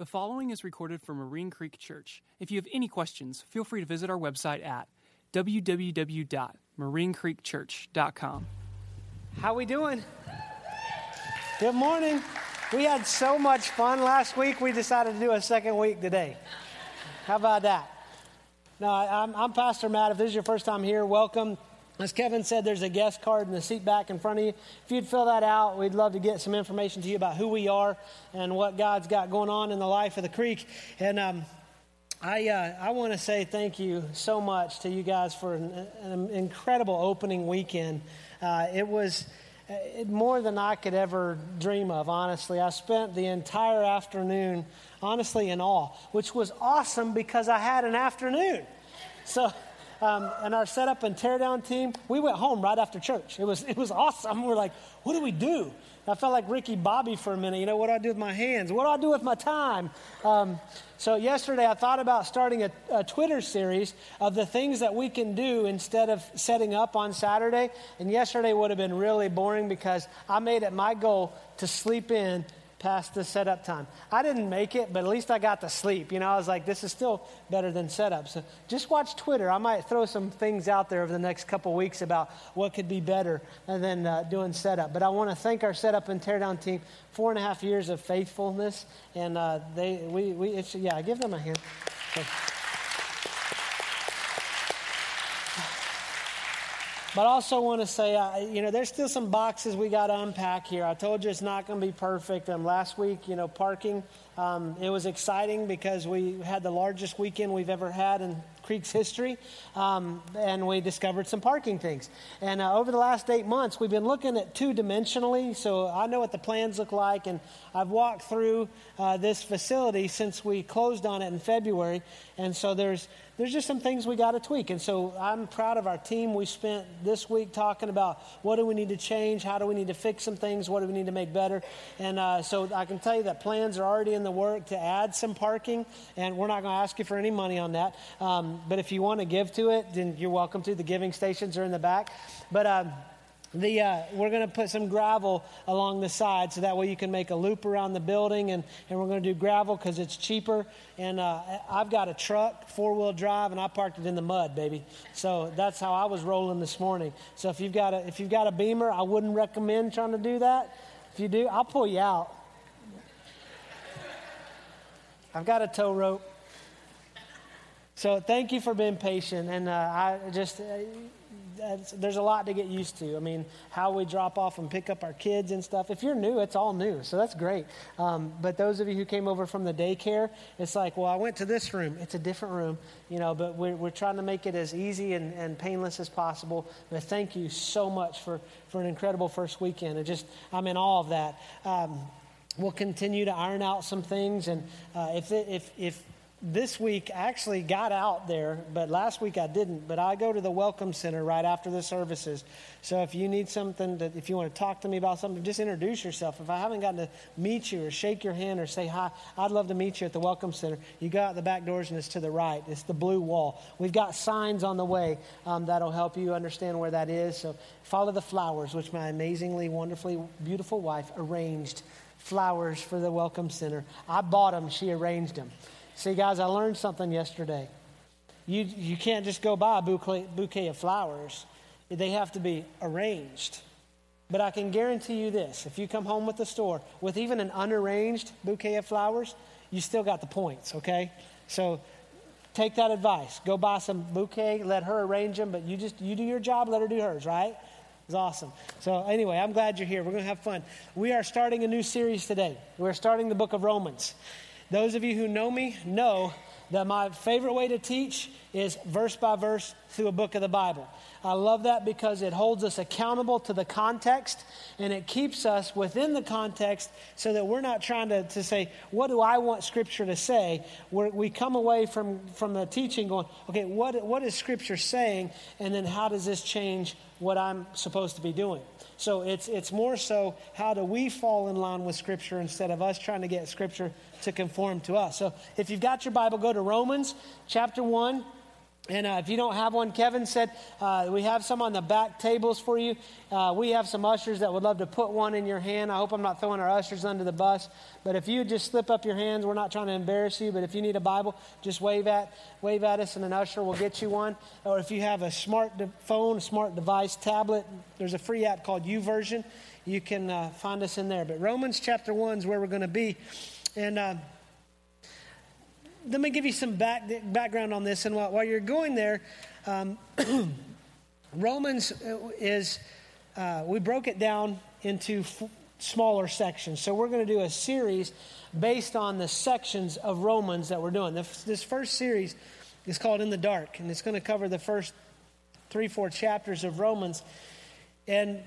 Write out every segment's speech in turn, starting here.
The following is recorded for Marine Creek Church. If you have any questions, feel free to visit our website at www.marinecreekchurch.com. How are we doing? Good morning. We had so much fun last week. We decided to do a second week today. How about that? No, I'm, I'm Pastor Matt. If this is your first time here, welcome. As Kevin said, there's a guest card in the seat back in front of you. If you'd fill that out, we'd love to get some information to you about who we are and what God's got going on in the life of the creek. And um, I, uh, I want to say thank you so much to you guys for an, an incredible opening weekend. Uh, it was more than I could ever dream of, honestly. I spent the entire afternoon, honestly, in awe, which was awesome because I had an afternoon. So, um, and our setup and teardown team, we went home right after church. It was, it was awesome. We're like, what do we do? I felt like Ricky Bobby for a minute. You know, what do I do with my hands? What do I do with my time? Um, so, yesterday I thought about starting a, a, Twitter series of the things that we can do instead of setting up on Saturday. And yesterday would have been really boring because I made it my goal to sleep in past the setup time. I didn't make it, but at least I got to sleep. You know, I was like, this is still better than setup. So just watch Twitter. I might throw some things out there over the next couple weeks about what could be better than uh, doing setup. But I want to thank our setup and teardown team. Four and a half years of faithfulness, and uh, they, we, we, yeah, give them a hand. But I also want to say, uh, you know, there's still some boxes we got to unpack here. I told you it's not going to be perfect. Um, last week, you know, parking, um, it was exciting because we had the largest weekend we've ever had in Creek's history, um, and we discovered some parking things. And uh, over the last eight months, we've been looking at two dimensionally, so I know what the plans look like, and I've walked through uh, this facility since we closed on it in February, and so there's there's just some things we got to tweak. And so I'm proud of our team. We spent this week talking about what do we need to change, how do we need to fix some things, what do we need to make better. And uh, so I can tell you that plans are already in the work to add some parking, and we're not going to ask you for any money on that. Um, but if you want to give to it, then you're welcome to. The giving stations are in the back. But um, the, uh, we're going to put some gravel along the side so that way you can make a loop around the building. And, and we're going to do gravel because it's cheaper. And uh, I've got a truck, four wheel drive, and I parked it in the mud, baby. So that's how I was rolling this morning. So if you've got a, if you've got a beamer, I wouldn't recommend trying to do that. If you do, I'll pull you out. I've got a tow rope. So thank you for being patient. And uh, I just. There's a lot to get used to. I mean, how we drop off and pick up our kids and stuff. If you're new, it's all new, so that's great. Um, but those of you who came over from the daycare, it's like, well, I went to this room. It's a different room, you know. But we're, we're trying to make it as easy and, and painless as possible. But thank you so much for for an incredible first weekend. And just, I'm in awe of that. Um, we'll continue to iron out some things, and uh, if it, if if this week I actually got out there, but last week I didn't. But I go to the Welcome Center right after the services. So if you need something, that, if you want to talk to me about something, just introduce yourself. If I haven't gotten to meet you or shake your hand or say hi, I'd love to meet you at the Welcome Center. You go out the back doors and it's to the right. It's the blue wall. We've got signs on the way um, that'll help you understand where that is. So follow the flowers, which my amazingly, wonderfully, beautiful wife arranged flowers for the Welcome Center. I bought them, she arranged them. See, guys, I learned something yesterday. You, you can't just go buy a bouquet, bouquet of flowers, they have to be arranged. But I can guarantee you this if you come home with the store with even an unarranged bouquet of flowers, you still got the points, okay? So take that advice. Go buy some bouquet, let her arrange them, but you just you do your job, let her do hers, right? It's awesome. So anyway, I'm glad you're here. We're going to have fun. We are starting a new series today. We're starting the book of Romans. Those of you who know me know that my favorite way to teach is verse by verse through a book of the Bible. I love that because it holds us accountable to the context and it keeps us within the context so that we're not trying to, to say, What do I want Scripture to say? We're, we come away from, from the teaching going, Okay, what, what is Scripture saying? And then how does this change what I'm supposed to be doing? So it's, it's more so how do we fall in line with Scripture instead of us trying to get Scripture to conform to us. So if you've got your Bible, go to Romans chapter 1. And uh, if you don't have one, Kevin said uh, we have some on the back tables for you. Uh, we have some ushers that would love to put one in your hand. I hope I'm not throwing our ushers under the bus. But if you just slip up your hands, we're not trying to embarrass you. But if you need a Bible, just wave at wave at us, and an usher will get you one. Or if you have a smart de- phone, smart device, tablet, there's a free app called YouVersion. You can uh, find us in there. But Romans chapter one is where we're going to be, and uh, let me give you some back, background on this. And while, while you're going there, um, Romans is, uh, we broke it down into f- smaller sections. So we're going to do a series based on the sections of Romans that we're doing. This, this first series is called In the Dark, and it's going to cover the first three, four chapters of Romans. And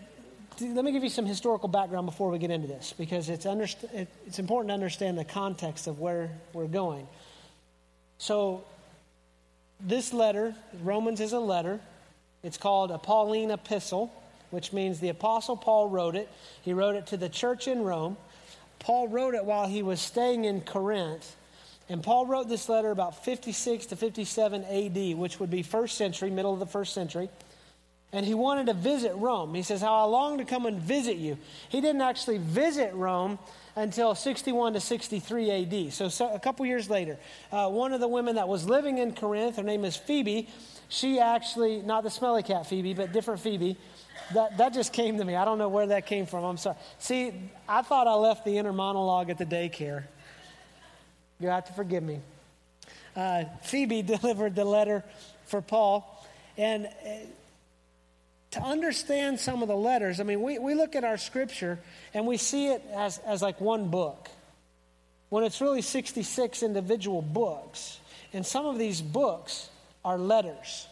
let me give you some historical background before we get into this, because it's, underst- it's important to understand the context of where we're going. So, this letter, Romans is a letter. It's called a Pauline epistle, which means the Apostle Paul wrote it. He wrote it to the church in Rome. Paul wrote it while he was staying in Corinth. And Paul wrote this letter about 56 to 57 AD, which would be first century, middle of the first century. And he wanted to visit Rome. He says, How I long to come and visit you. He didn't actually visit Rome until 61 to 63 AD. So, so a couple years later, uh, one of the women that was living in Corinth, her name is Phoebe, she actually, not the smelly cat Phoebe, but different Phoebe, that, that just came to me. I don't know where that came from. I'm sorry. See, I thought I left the inner monologue at the daycare. You have to forgive me. Uh, Phoebe delivered the letter for Paul. And uh, to understand some of the letters, I mean, we, we look at our scripture and we see it as, as like one book, when it's really 66 individual books. And some of these books are letters.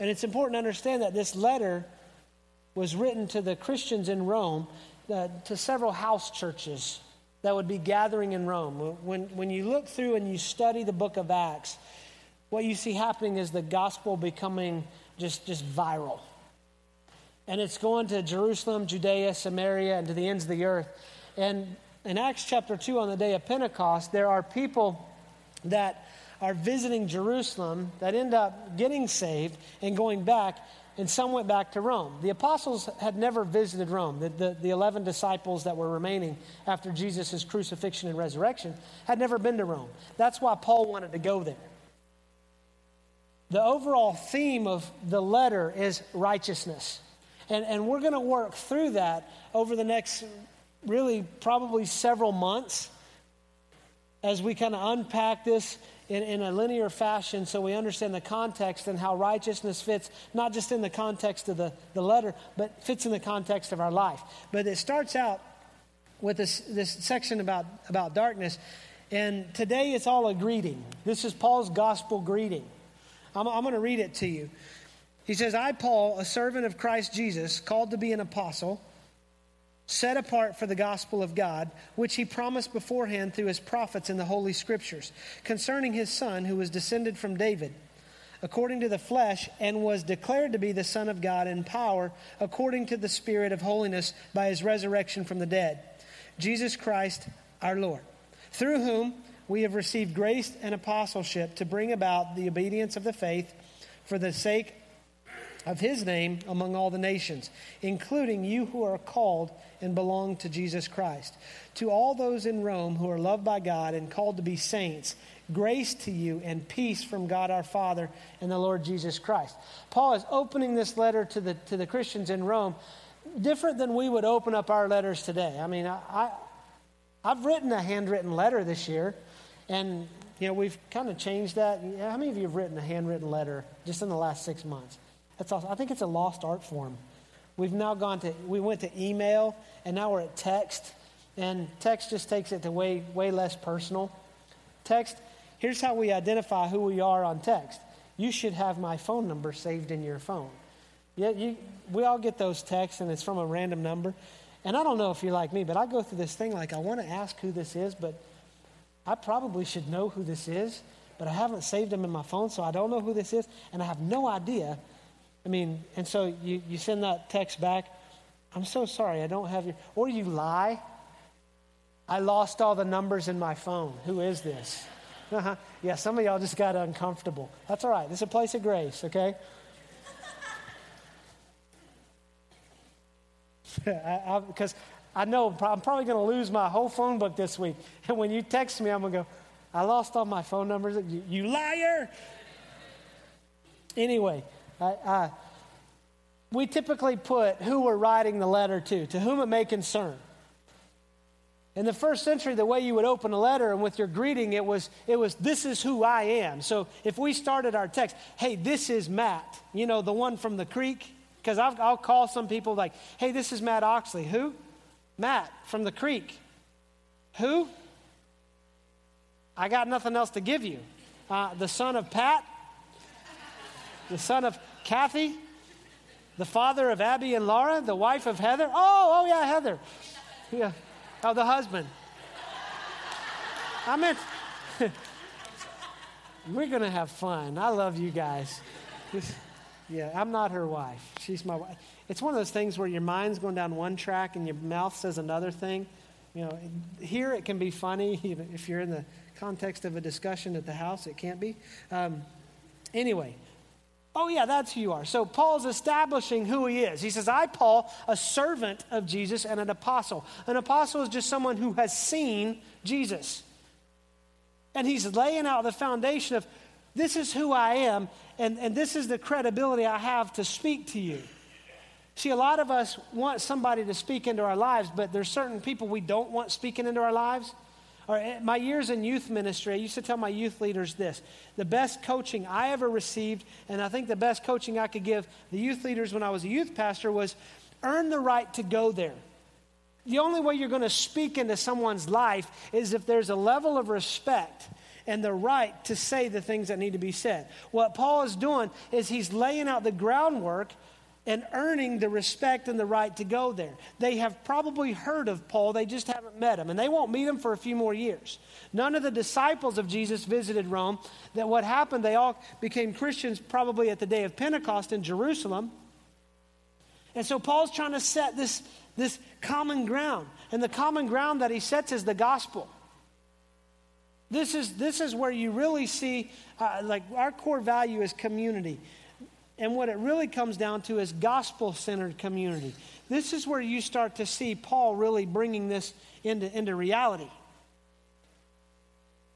And it's important to understand that this letter was written to the Christians in Rome, uh, to several house churches that would be gathering in Rome. When, when you look through and you study the book of Acts, what you see happening is the gospel becoming just, just viral and it's going to Jerusalem, Judea, Samaria, and to the ends of the earth. And in Acts chapter 2, on the day of Pentecost, there are people that are visiting Jerusalem that end up getting saved and going back, and some went back to Rome. The apostles had never visited Rome. The, the, the 11 disciples that were remaining after Jesus' crucifixion and resurrection had never been to Rome. That's why Paul wanted to go there. The overall theme of the letter is righteousness. And, and we're going to work through that over the next, really, probably several months as we kind of unpack this in, in a linear fashion so we understand the context and how righteousness fits, not just in the context of the, the letter, but fits in the context of our life. But it starts out with this, this section about, about darkness. And today it's all a greeting. This is Paul's gospel greeting. I'm, I'm going to read it to you. He says, I, Paul, a servant of Christ Jesus, called to be an apostle, set apart for the gospel of God, which he promised beforehand through his prophets in the Holy Scriptures, concerning his son, who was descended from David, according to the flesh, and was declared to be the Son of God in power, according to the Spirit of holiness, by his resurrection from the dead, Jesus Christ our Lord, through whom we have received grace and apostleship to bring about the obedience of the faith for the sake of his name among all the nations, including you who are called and belong to Jesus Christ. To all those in Rome who are loved by God and called to be saints, grace to you and peace from God our Father and the Lord Jesus Christ. Paul is opening this letter to the, to the Christians in Rome different than we would open up our letters today. I mean, I, I, I've written a handwritten letter this year, and you know, we've kind of changed that. How many of you have written a handwritten letter just in the last six months? That's awesome. I think it's a lost art form. We've now gone to, we went to email, and now we're at text. And text just takes it to way, way less personal. Text, here's how we identify who we are on text. You should have my phone number saved in your phone. Yeah, you, we all get those texts, and it's from a random number. And I don't know if you're like me, but I go through this thing like I want to ask who this is, but I probably should know who this is, but I haven't saved them in my phone, so I don't know who this is, and I have no idea I mean, and so you, you send that text back. I'm so sorry, I don't have your. Or you lie. I lost all the numbers in my phone. Who is this? Uh-huh. Yeah, some of y'all just got uncomfortable. That's all right. This is a place of grace, okay? Because I, I, I, know I'm probably going to lose my whole phone book this week. And when you text me, I'm going to go, I lost all my phone numbers. You, you liar! Anyway, We typically put who we're writing the letter to, to whom it may concern. In the first century, the way you would open a letter and with your greeting, it was, it was, this is who I am. So if we started our text, hey, this is Matt, you know, the one from the creek, because I'll call some people like, hey, this is Matt Oxley. Who? Matt from the creek. Who? I got nothing else to give you. Uh, the son of Pat, the son of Kathy, the father of Abby and Laura, the wife of Heather. Oh, oh yeah, Heather. Yeah. Oh, the husband. I meant, we're going to have fun. I love you guys. yeah, I'm not her wife. She's my wife. It's one of those things where your mind's going down one track and your mouth says another thing. You know, here it can be funny. If you're in the context of a discussion at the house, it can't be. Um, anyway, Oh, yeah, that's who you are. So Paul's establishing who he is. He says, I, Paul, a servant of Jesus and an apostle. An apostle is just someone who has seen Jesus. And he's laying out the foundation of this is who I am, and, and this is the credibility I have to speak to you. See, a lot of us want somebody to speak into our lives, but there's certain people we don't want speaking into our lives. Or eh, my years in youth ministry, I used to tell my youth leaders this the best coaching I ever received, and I think the best coaching I could give the youth leaders when I was a youth pastor was earn the right to go there. The only way you're going to speak into someone's life is if there's a level of respect and the right to say the things that need to be said. What Paul is doing is he's laying out the groundwork and earning the respect and the right to go there. They have probably heard of Paul, they just haven't met him, and they won't meet him for a few more years. None of the disciples of Jesus visited Rome. That what happened, they all became Christians probably at the day of Pentecost in Jerusalem. And so Paul's trying to set this, this common ground. And the common ground that he sets is the gospel. This is, this is where you really see, uh, like, our core value is community. And what it really comes down to is gospel centered community. This is where you start to see Paul really bringing this into, into reality.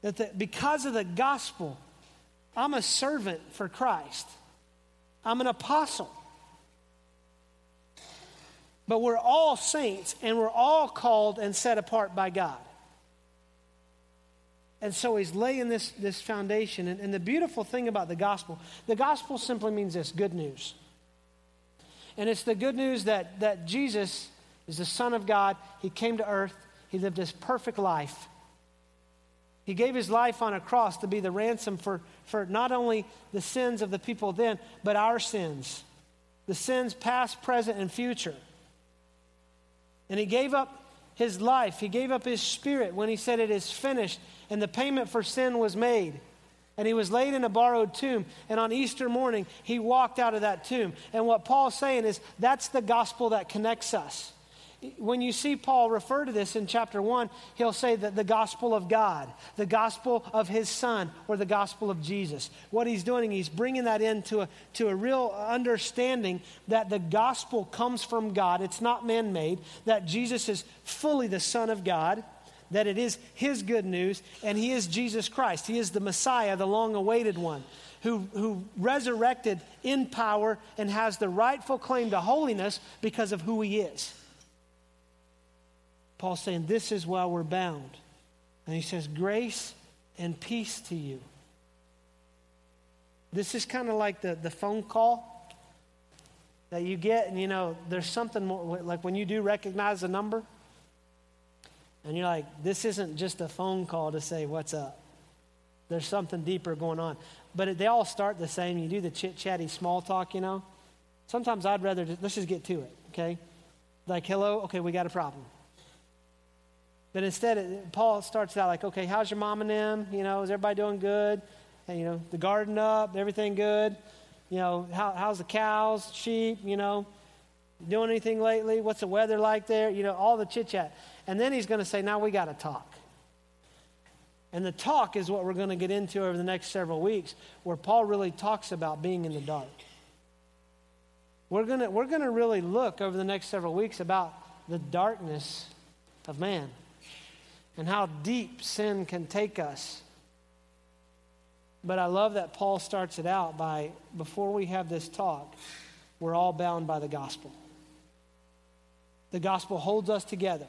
That the, because of the gospel, I'm a servant for Christ, I'm an apostle. But we're all saints and we're all called and set apart by God. And so he's laying this, this foundation. And, and the beautiful thing about the gospel, the gospel simply means this good news. And it's the good news that, that Jesus is the Son of God. He came to earth, he lived this perfect life. He gave his life on a cross to be the ransom for, for not only the sins of the people then, but our sins the sins past, present, and future. And he gave up his life, he gave up his spirit when he said, It is finished and the payment for sin was made. And he was laid in a borrowed tomb. And on Easter morning, he walked out of that tomb. And what Paul's saying is that's the gospel that connects us. When you see Paul refer to this in chapter 1, he'll say that the gospel of God, the gospel of his son, or the gospel of Jesus. What he's doing, he's bringing that into a, to a real understanding that the gospel comes from God. It's not man made, that Jesus is fully the Son of God that it is His good news, and He is Jesus Christ. He is the Messiah, the long awaited one, who, who resurrected in power and has the rightful claim to holiness because of who He is. Paul's saying, This is why we're bound. And he says, Grace and peace to you. This is kind of like the, the phone call that you get, and you know, there's something more, like when you do recognize a number and you're like, this isn't just a phone call to say, what's up? There's something deeper going on. But they all start the same. You do the chit chatty small talk, you know. Sometimes I'd rather, just, let's just get to it, okay? Like, hello, okay, we got a problem. But instead, it, Paul starts out like, okay, how's your mom and them? You know, is everybody doing good? And, you know, the garden up, everything good? You know, how, how's the cows, sheep, you know? Doing anything lately? What's the weather like there? You know, all the chit chat. And then he's going to say, now we got to talk. And the talk is what we're going to get into over the next several weeks, where Paul really talks about being in the dark. We're going to, we're going to really look over the next several weeks about the darkness of man and how deep sin can take us. But I love that Paul starts it out by before we have this talk, we're all bound by the gospel. The gospel holds us together.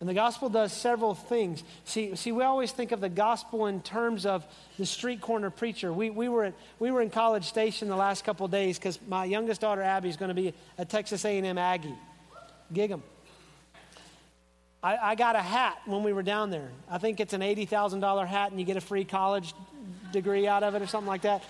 And the gospel does several things. See, see, we always think of the gospel in terms of the street corner preacher. We, we, were, at, we were in College Station the last couple days because my youngest daughter, Abby, is going to be a Texas A&M Aggie. Gig 'em. I, I got a hat when we were down there. I think it's an $80,000 hat and you get a free college degree out of it or something like that.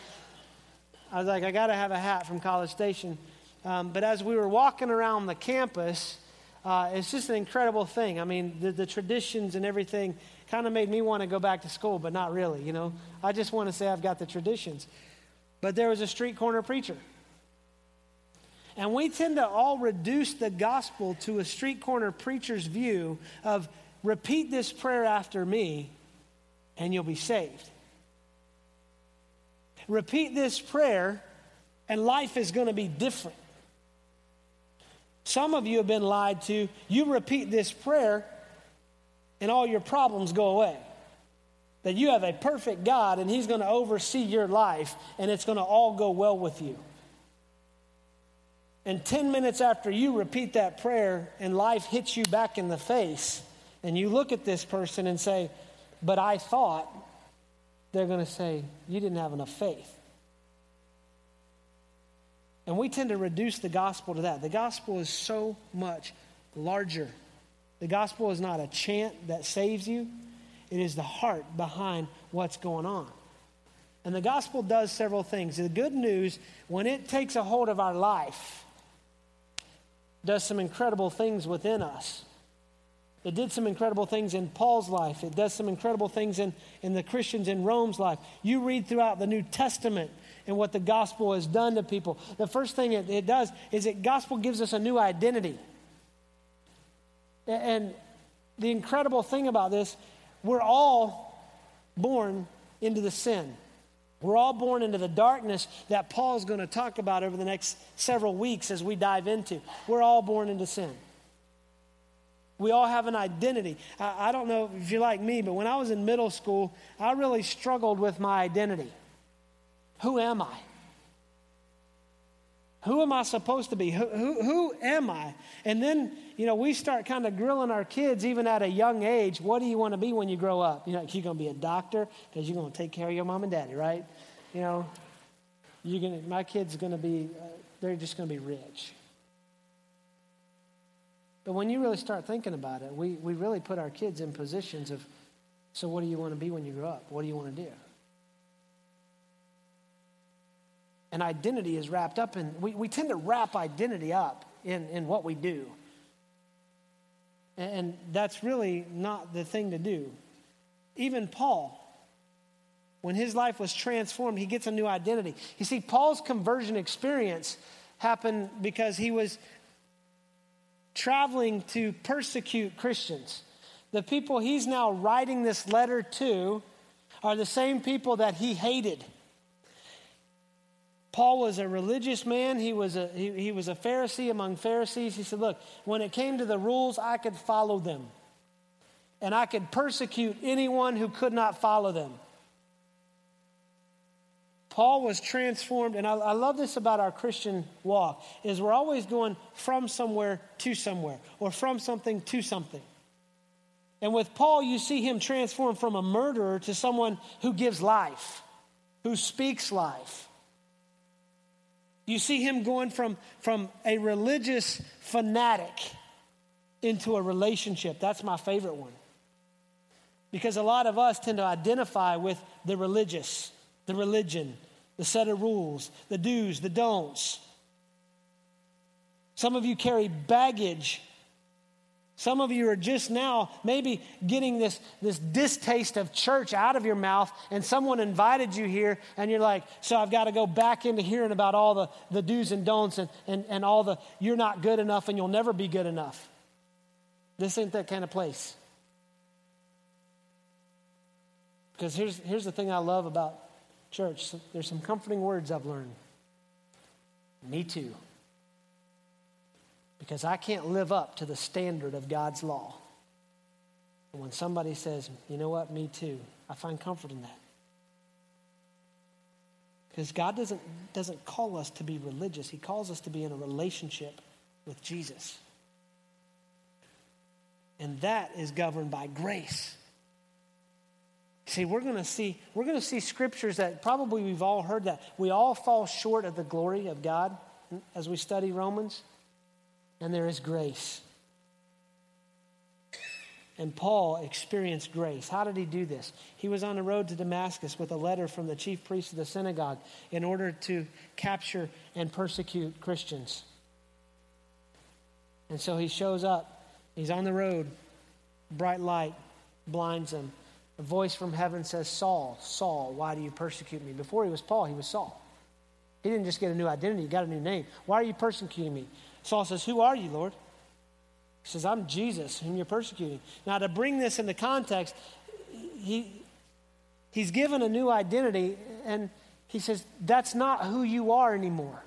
I was like, I got to have a hat from College Station. Um, but as we were walking around the campus, uh, it's just an incredible thing. I mean, the, the traditions and everything kind of made me want to go back to school, but not really, you know. I just want to say I've got the traditions. But there was a street corner preacher. And we tend to all reduce the gospel to a street corner preacher's view of repeat this prayer after me and you'll be saved. Repeat this prayer and life is going to be different. Some of you have been lied to. You repeat this prayer, and all your problems go away. That you have a perfect God, and He's going to oversee your life, and it's going to all go well with you. And 10 minutes after you repeat that prayer, and life hits you back in the face, and you look at this person and say, But I thought, they're going to say, You didn't have enough faith. And we tend to reduce the gospel to that. The gospel is so much larger. The gospel is not a chant that saves you, it is the heart behind what's going on. And the gospel does several things. The good news, when it takes a hold of our life, does some incredible things within us. It did some incredible things in Paul's life. It does some incredible things in, in the Christians in Rome's life. You read throughout the New Testament, and what the gospel has done to people. The first thing it, it does is that gospel gives us a new identity. And the incredible thing about this, we're all born into the sin. We're all born into the darkness that Paul is going to talk about over the next several weeks as we dive into. We're all born into sin. We all have an identity. I, I, don't know if you're like me, but when I was in middle school, I really struggled with my identity. Who am I? Who am I supposed to be? Who, who, who am I? And then, you know, we start kind of grilling our kids even at a young age. What do you want to be when you grow up? You know, you're going to be a doctor because you're going to take care of your mom and daddy, right? You know, you're going to, my kid's are going to be, uh, they're just going to be rich. But when you really start thinking about it, we, we really put our kids in positions of, so what do you want to be when you grow up? What do you want to do? And identity is wrapped up in, we, we tend to wrap identity up in, in what we do. And, and that's really not the thing to do. Even Paul, when his life was transformed, he gets a new identity. You see, Paul's conversion experience happened because he was traveling to persecute Christians. The people he's now writing this letter to are the same people that he hated. Paul was a religious man. He was a, he, he was a Pharisee among Pharisees. He said, Look, when it came to the rules, I could follow them. And I could persecute anyone who could not follow them. Paul was transformed, and I, I, love this about our Christian walk, is we're always going from somewhere to somewhere, or from something to something. And with Paul, you see him transformed from a murderer to someone who gives life, who speaks life. You see him going from, from a religious fanatic into a relationship. That's my favorite one. Because a lot of us tend to identify with the religious, the religion, the set of rules, the do's, the don'ts. Some of you carry baggage some of you are just now maybe getting this, this distaste of church out of your mouth, and someone invited you here, and you're like, So I've got to go back into hearing about all the, the do's and don'ts and, and, and all the you're not good enough and you'll never be good enough. This ain't that kind of place. Because here's, here's the thing I love about church there's some comforting words I've learned. Me too. Because I can't live up to the standard of God's law. And when somebody says, you know what, me too, I find comfort in that. Because God doesn't, doesn't call us to be religious, He calls us to be in a relationship with Jesus. And that is governed by grace. See, we're going to see we're going to see scriptures that probably we've all heard that we all fall short of the glory of God as we study Romans, and there is grace. And Paul experienced grace. How did he do this? He was on the road to Damascus with a letter from the chief priest of the synagogue in order to capture and persecute Christians. And so he shows up. He's on the road. Bright light blinds him. A voice from heaven says, Saul, Saul, why do you persecute me? Before he was Paul, he was Saul. He didn't just get a new identity, he got a new name. Why are you persecuting me? Saul says, Who are you, Lord? He says, I'm Jesus, whom you're persecuting. Now, to bring this into context, he, he's given a new identity, and he says, That's not who you are anymore.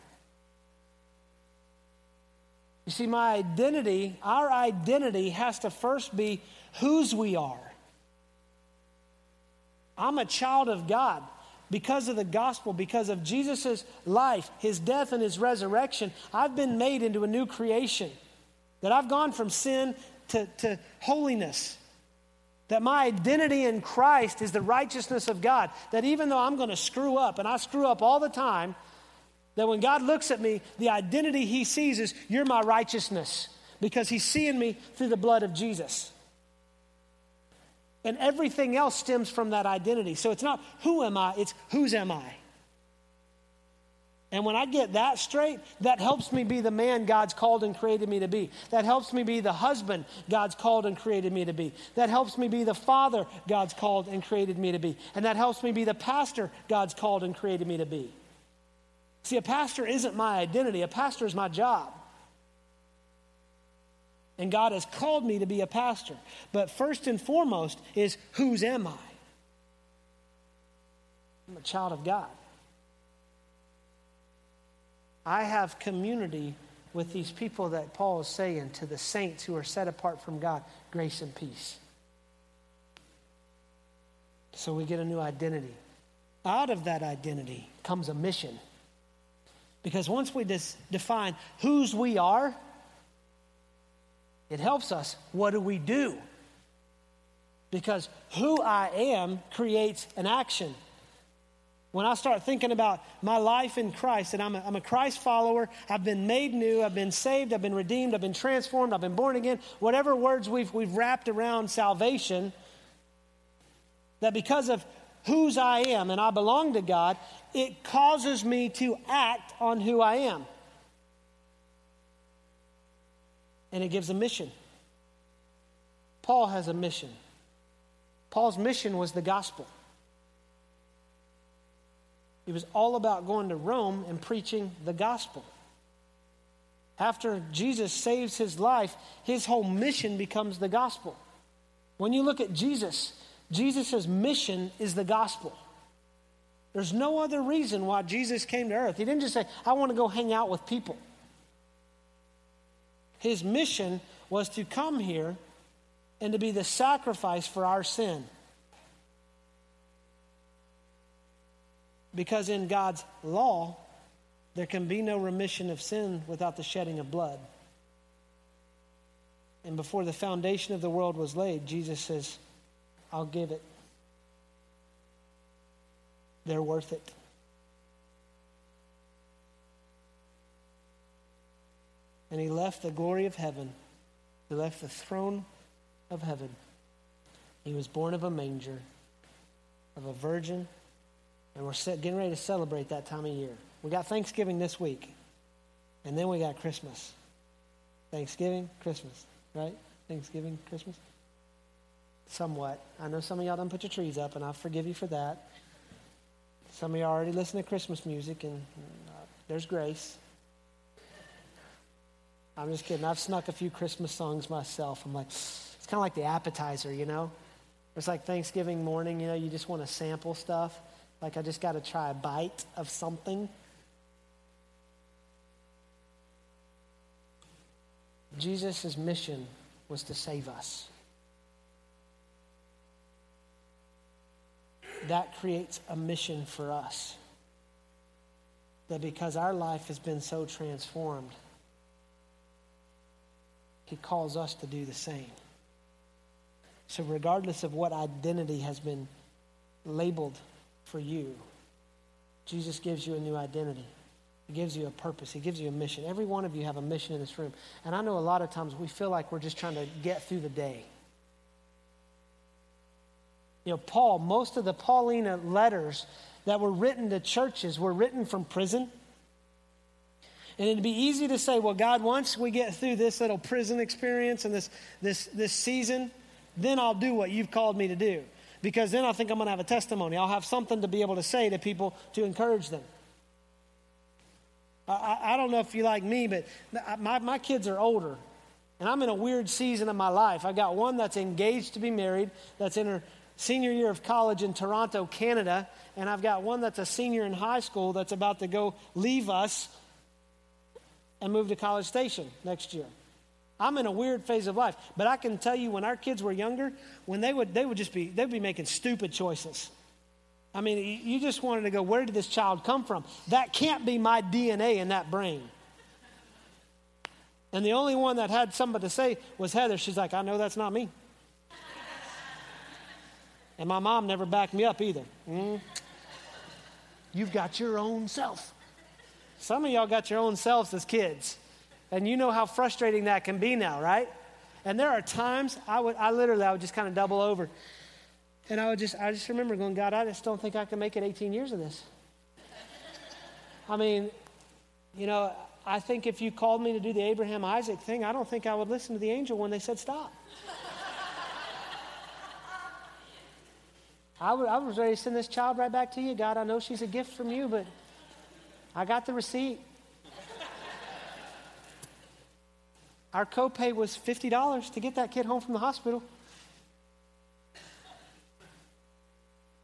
You see, my identity, our identity has to first be whose we are. I'm a child of God because of the gospel, because of Jesus' life, his death, and his resurrection. I've been made into a new creation. That I've gone from sin to, to holiness. That my identity in Christ is the righteousness of God. That even though I'm going to screw up, and I screw up all the time, that when God looks at me, the identity he sees is, You're my righteousness, because he's seeing me through the blood of Jesus. And everything else stems from that identity. So it's not who am I, it's whose am I. And when I get that straight, that helps me be the man God's called and created me to be. That helps me be the husband God's called and created me to be. That helps me be the father God's called and created me to be. And that helps me be the pastor God's called and created me to be. See, a pastor isn't my identity, a pastor is my job. And God has called me to be a pastor. But first and foremost is whose am I? I'm a child of God. I have community with these people that Paul is saying to the saints who are set apart from God grace and peace. So we get a new identity. Out of that identity comes a mission. Because once we dis- define whose we are, it helps us. What do we do? Because who I am creates an action. When I start thinking about my life in Christ, and I'm a, I'm a Christ follower, I've been made new, I've been saved, I've been redeemed, I've been transformed, I've been born again, whatever words we've, we've wrapped around salvation, that because of whose I am and I belong to God, it causes me to act on who I am. And it gives a mission. Paul has a mission. Paul's mission was the gospel. It was all about going to Rome and preaching the gospel. After Jesus saves his life, his whole mission becomes the gospel. When you look at Jesus, Jesus' mission is the gospel. There's no other reason why Jesus came to earth. He didn't just say, I want to go hang out with people. His mission was to come here and to be the sacrifice for our sin. Because in God's law, there can be no remission of sin without the shedding of blood. And before the foundation of the world was laid, Jesus says, I'll give it. They're worth it. And he left the glory of heaven. He left the throne of heaven. He was born of a manger, of a virgin, and we're getting ready to celebrate that time of year. We got Thanksgiving this week, and then we got Christmas. Thanksgiving, Christmas, right? Thanksgiving, Christmas? Somewhat. I know some of y'all don't put your trees up, and I forgive you for that. Some of y'all already listen to Christmas music, and uh, there's grace. I'm just kidding. I've snuck a few Christmas songs myself. I'm like, it's kind of like the appetizer, you know? It's like Thanksgiving morning, you know, you just want to sample stuff. Like, I just got to try a bite of something. Jesus' mission was to save us. That creates a mission for us. That because our life has been so transformed, He calls us to do the same. So, regardless of what identity has been labeled for you, Jesus gives you a new identity. He gives you a purpose. He gives you a mission. Every one of you have a mission in this room. And I know a lot of times we feel like we're just trying to get through the day. You know, Paul, most of the Pauline letters that were written to churches were written from prison. And it'd be easy to say, well, God, once we get through this little prison experience and this, this, this season, then I'll do what you've called me to do. Because then I think I'm going to have a testimony. I'll have something to be able to say to people to encourage them. I, I don't know if you like me, but my, my kids are older. And I'm in a weird season of my life. I've got one that's engaged to be married, that's in her senior year of college in Toronto, Canada. And I've got one that's a senior in high school that's about to go leave us and move to College Station next year. I'm in a weird phase of life. But I can tell you when our kids were younger, when they would they would just be they'd be making stupid choices. I mean, you just wanted to go, where did this child come from? That can't be my DNA in that brain. And the only one that had somebody to say was Heather. She's like, I know that's not me. And my mom never backed me up either. Mm. You've got your own self. Some of y'all got your own selves as kids. And you know how frustrating that can be now, right? And there are times I would I literally I would just kind of double over. And I would just I just remember going, God, I just don't think I can make it 18 years of this. I mean, you know, I think if you called me to do the Abraham Isaac thing, I don't think I would listen to the angel when they said stop. I, would, I was ready to send this child right back to you. God, I know she's a gift from you, but I got the receipt. Our copay was $50 to get that kid home from the hospital.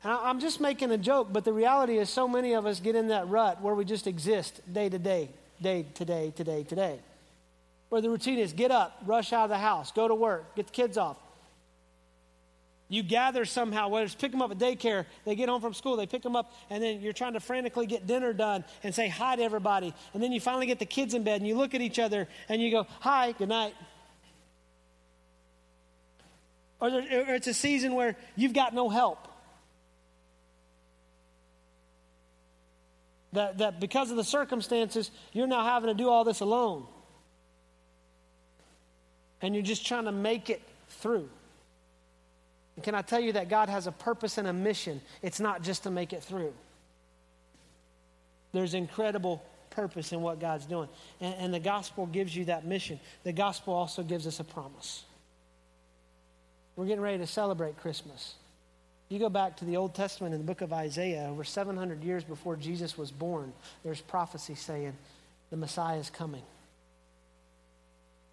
And I'm just making a joke, but the reality is so many of us get in that rut where we just exist day to day, day to day, today, today. Where the routine is get up, rush out of the house, go to work, get the kids off, you gather somehow, whether it's pick them up at daycare, they get home from school, they pick them up, and then you're trying to frantically get dinner done and say hi to everybody. And then you finally get the kids in bed and you look at each other and you go, hi, good night. Or, there, or it's a season where you've got no help. That, that because of the circumstances, you're now having to do all this alone. And you're just trying to make it through. And can I tell you that God has a purpose and a mission? It's not just to make it through. There's incredible purpose in what God's doing. And, and, the gospel gives you that mission. The gospel also gives us a promise. We're getting ready to celebrate Christmas. You go back to the Old Testament in the book of Isaiah, over 700 years before Jesus was born, there's prophecy saying the Messiah is coming.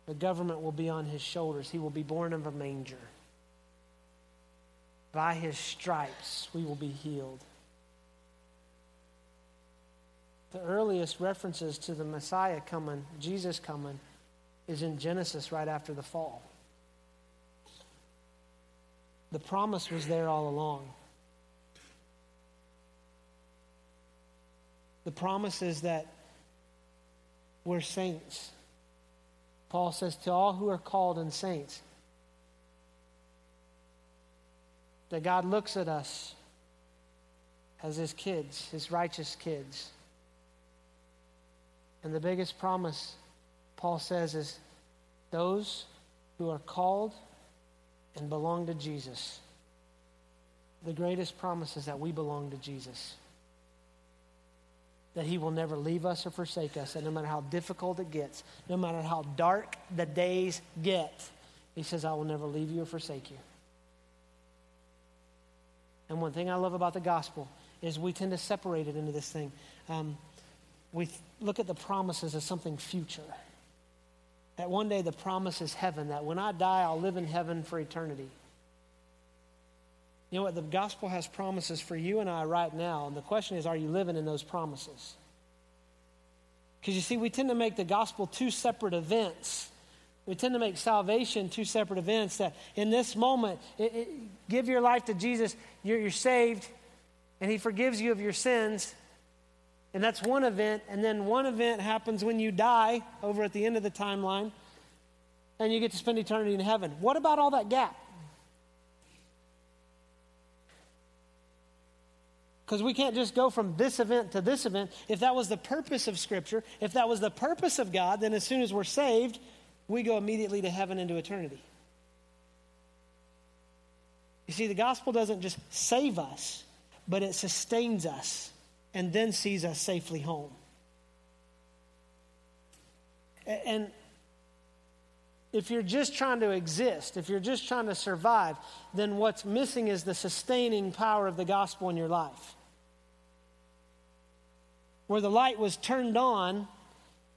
The government will be on his shoulders. He will be born of a manger. By his stripes we will be healed. The earliest references to the Messiah coming, Jesus coming, is in Genesis right after the fall. The promise was there all along. The promise is that we're saints. Paul says, To all who are called and saints, that God looks at us as his kids, his righteous kids. And the biggest promise, Paul says, is those who are called and belong to Jesus. The greatest promise is that we belong to Jesus. That he will never leave us or forsake us. And no matter how difficult it gets, no matter how dark the days get, he says, I will never leave you or forsake you. And one thing I love about the gospel is we tend to separate it into this thing. Um, we th- look at the promises as something future. That one day the promise is heaven, that when I die, I'll live in heaven for eternity. You know what? The gospel has promises for you and I right now. And the question is, are you living in those promises? Because you see, we tend to make the gospel two separate events. We tend to make salvation two separate events that in this moment, it, it, give your life to Jesus, you're, you're saved, and He forgives you of your sins. And that's one event. And then one event happens when you die over at the end of the timeline, and you get to spend eternity in heaven. What about all that gap? Because we can't just go from this event to this event. If that was the purpose of Scripture, if that was the purpose of God, then as soon as we're saved, we go immediately to heaven into eternity. You see, the gospel doesn't just save us, but it sustains us and then sees us safely home. And if you're just trying to exist, if you're just trying to survive, then what's missing is the sustaining power of the gospel in your life. Where the light was turned on,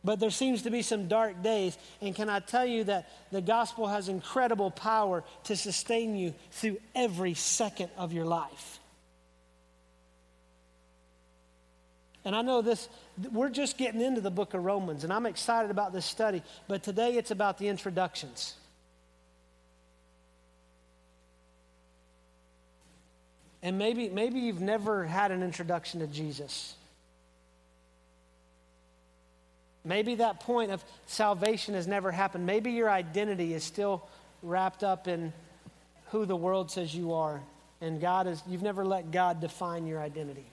but there seems to be some dark days. And can I tell you that the gospel has incredible power to sustain you through every second of your life? And I know this, we're just getting into the book of Romans, and I'm excited about this study, but today it's about the introductions. And maybe, maybe you've never had an introduction to Jesus. Maybe that point of salvation has never happened. Maybe your identity is still wrapped up in who the world says you are. And God is, you've never let God define your identity.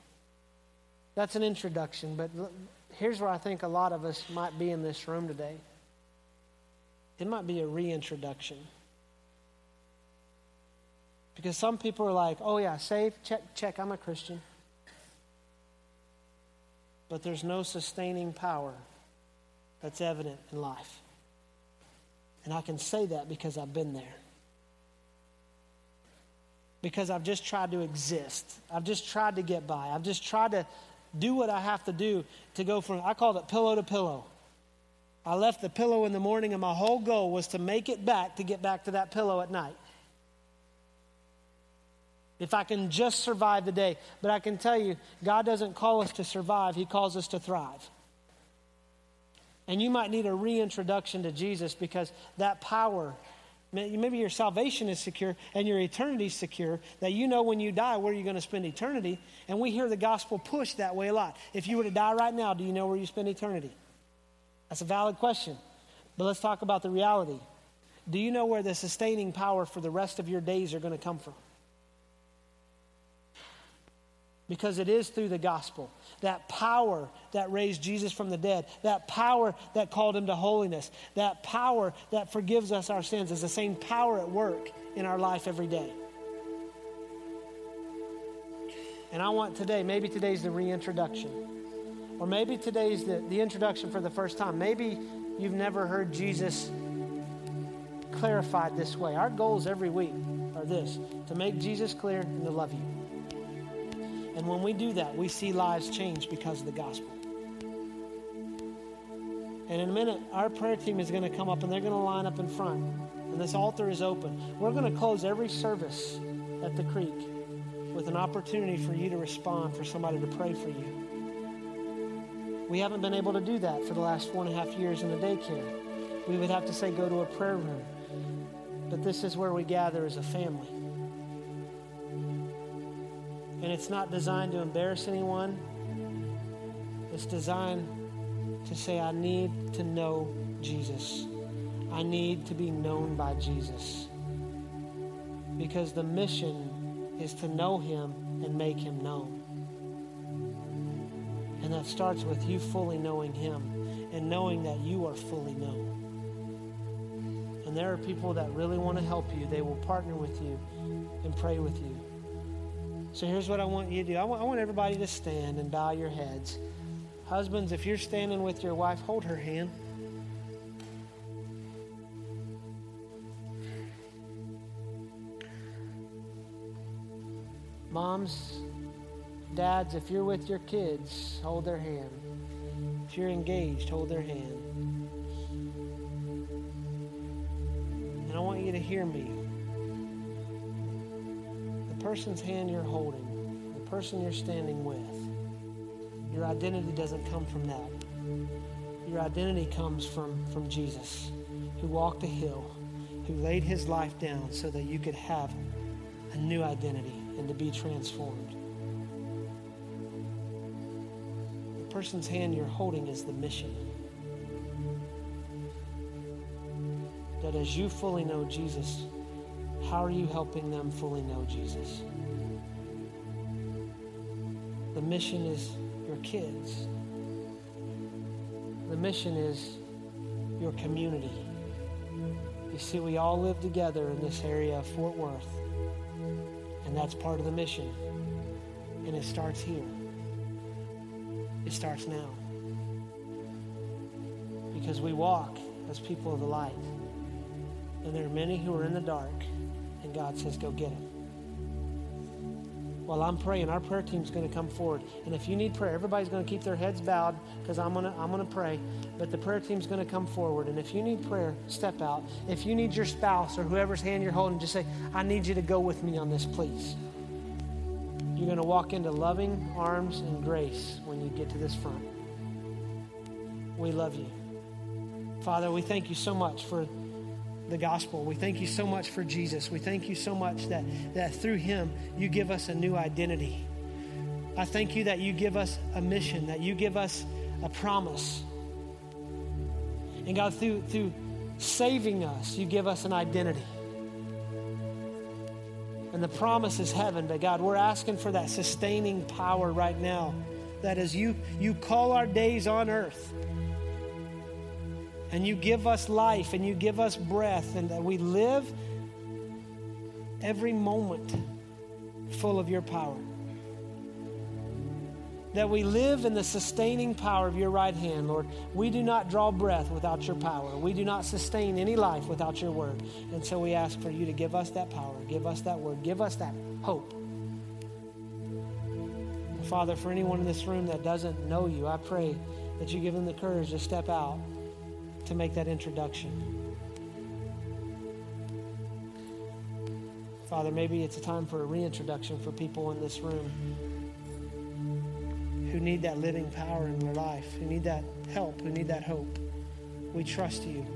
That's an introduction, but here's where I think a lot of us might be in this room today. It might be a reintroduction. Because some people are like, oh, yeah, saved, check, check, I'm a Christian. But there's no sustaining power that's evident in life. And I can say that because I've been there. Because I've just tried to exist. I've just tried to get by. I've just tried to do what I have to do to go from, I called it pillow to pillow. I left the pillow in the morning, and my whole goal was to make it back to get back to that pillow at night. If I can just survive the day. But I can tell you, God doesn't call us to survive, He calls us to thrive. And you might need a reintroduction to Jesus because that power Maybe your salvation is secure and your eternity is secure, that you know when you die where you're going to spend eternity. And we hear the gospel pushed that way a lot. If you were to die right now, do you know where you spend eternity? That's a valid question. But let's talk about the reality. Do you know where the sustaining power for the rest of your days are going to come from? Because it is through the gospel that power that raised Jesus from the dead, that power that called him to holiness, that power that forgives us our sins is the same power at work in our life every day. And I want today, maybe today's the reintroduction, or maybe today's the, the introduction for the first time. Maybe you've never heard Jesus clarified this way. Our goals every week are this to make Jesus clear and to love you. And when we do that, we see lives change because of the gospel. And in a minute, our prayer team is going to come up and they're going to line up in front. And this altar is open. We're going to close every service at the creek with an opportunity for you to respond, for somebody to pray for you. We haven't been able to do that for the last four and a half years in the daycare. We would have to say, go to a prayer room. But this is where we gather as a family. And it's not designed to embarrass anyone, it's designed to say, I need to know Jesus. I need to be known by Jesus. Because the mission is to know him and make him known. And that starts with you fully knowing him and knowing that you are fully known. And there are people that really want to help you. They will partner with you and pray with you. So here's what I want you to do I want, I want everybody to stand and bow your heads. Husbands, if you're standing with your wife, hold her hand. Moms, dads, if you're with your kids, hold their hand. If you're engaged, hold their hand. And I want you to hear me person's hand you're holding, the person you're standing with, your identity doesn't come from that. Your identity comes from, from Jesus, who walked a hill, who laid his life down so that you could have a new identity and to be transformed. The person's hand you're holding is the mission. That as you fully know Jesus, how are you helping them fully know Jesus? The mission is your kids. The mission is your community. You see, we all live together in this area of Fort Worth, and that's part of the mission. And it starts here. It starts now. Because we walk as people of the light, and there are many who are in the dark God says, go get him. While I'm praying, our prayer team's going to come forward. And if you need prayer, everybody's going to keep their heads bowed because I'm going to I'm going to pray. But the prayer team's going to come forward. And if you need prayer, step out. If you need your spouse or whoever's hand you're holding, just say, I need you to go with me on this, please. You're going to walk into loving arms and grace when you get to this front. We love you. Father, we thank you so much for the gospel. We thank you so much for Jesus. We thank you so much that, that through him you give us a new identity. I thank you that you give us a mission, that you give us a promise. And God, through, through saving us, you give us an identity. And the promise is heaven, but God, we're asking for that sustaining power right now. That as you, you call our days on earth, and you give us life and you give us breath, and that we live every moment full of your power. That we live in the sustaining power of your right hand, Lord. We do not draw breath without your power. We do not sustain any life without your word. And so we ask for you to give us that power, give us that word, give us that hope. Father, for anyone in this room that doesn't know you, I pray that you give them the courage to step out to make that introduction. Father, maybe it's a time for a reintroduction for people in this room who need that living power in their life, who need that help, who need that hope. We trust you.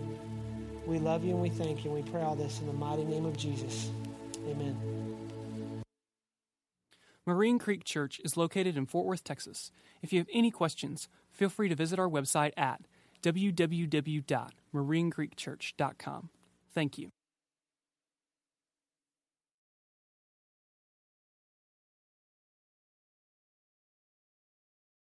We love you and we thank you. And we pray all this in the mighty name of Jesus. Amen. Marine Creek Church is located in Fort Worth, Texas. If you have any questions, feel free to visit our website at www.marinecreekchurch.com. Thank you.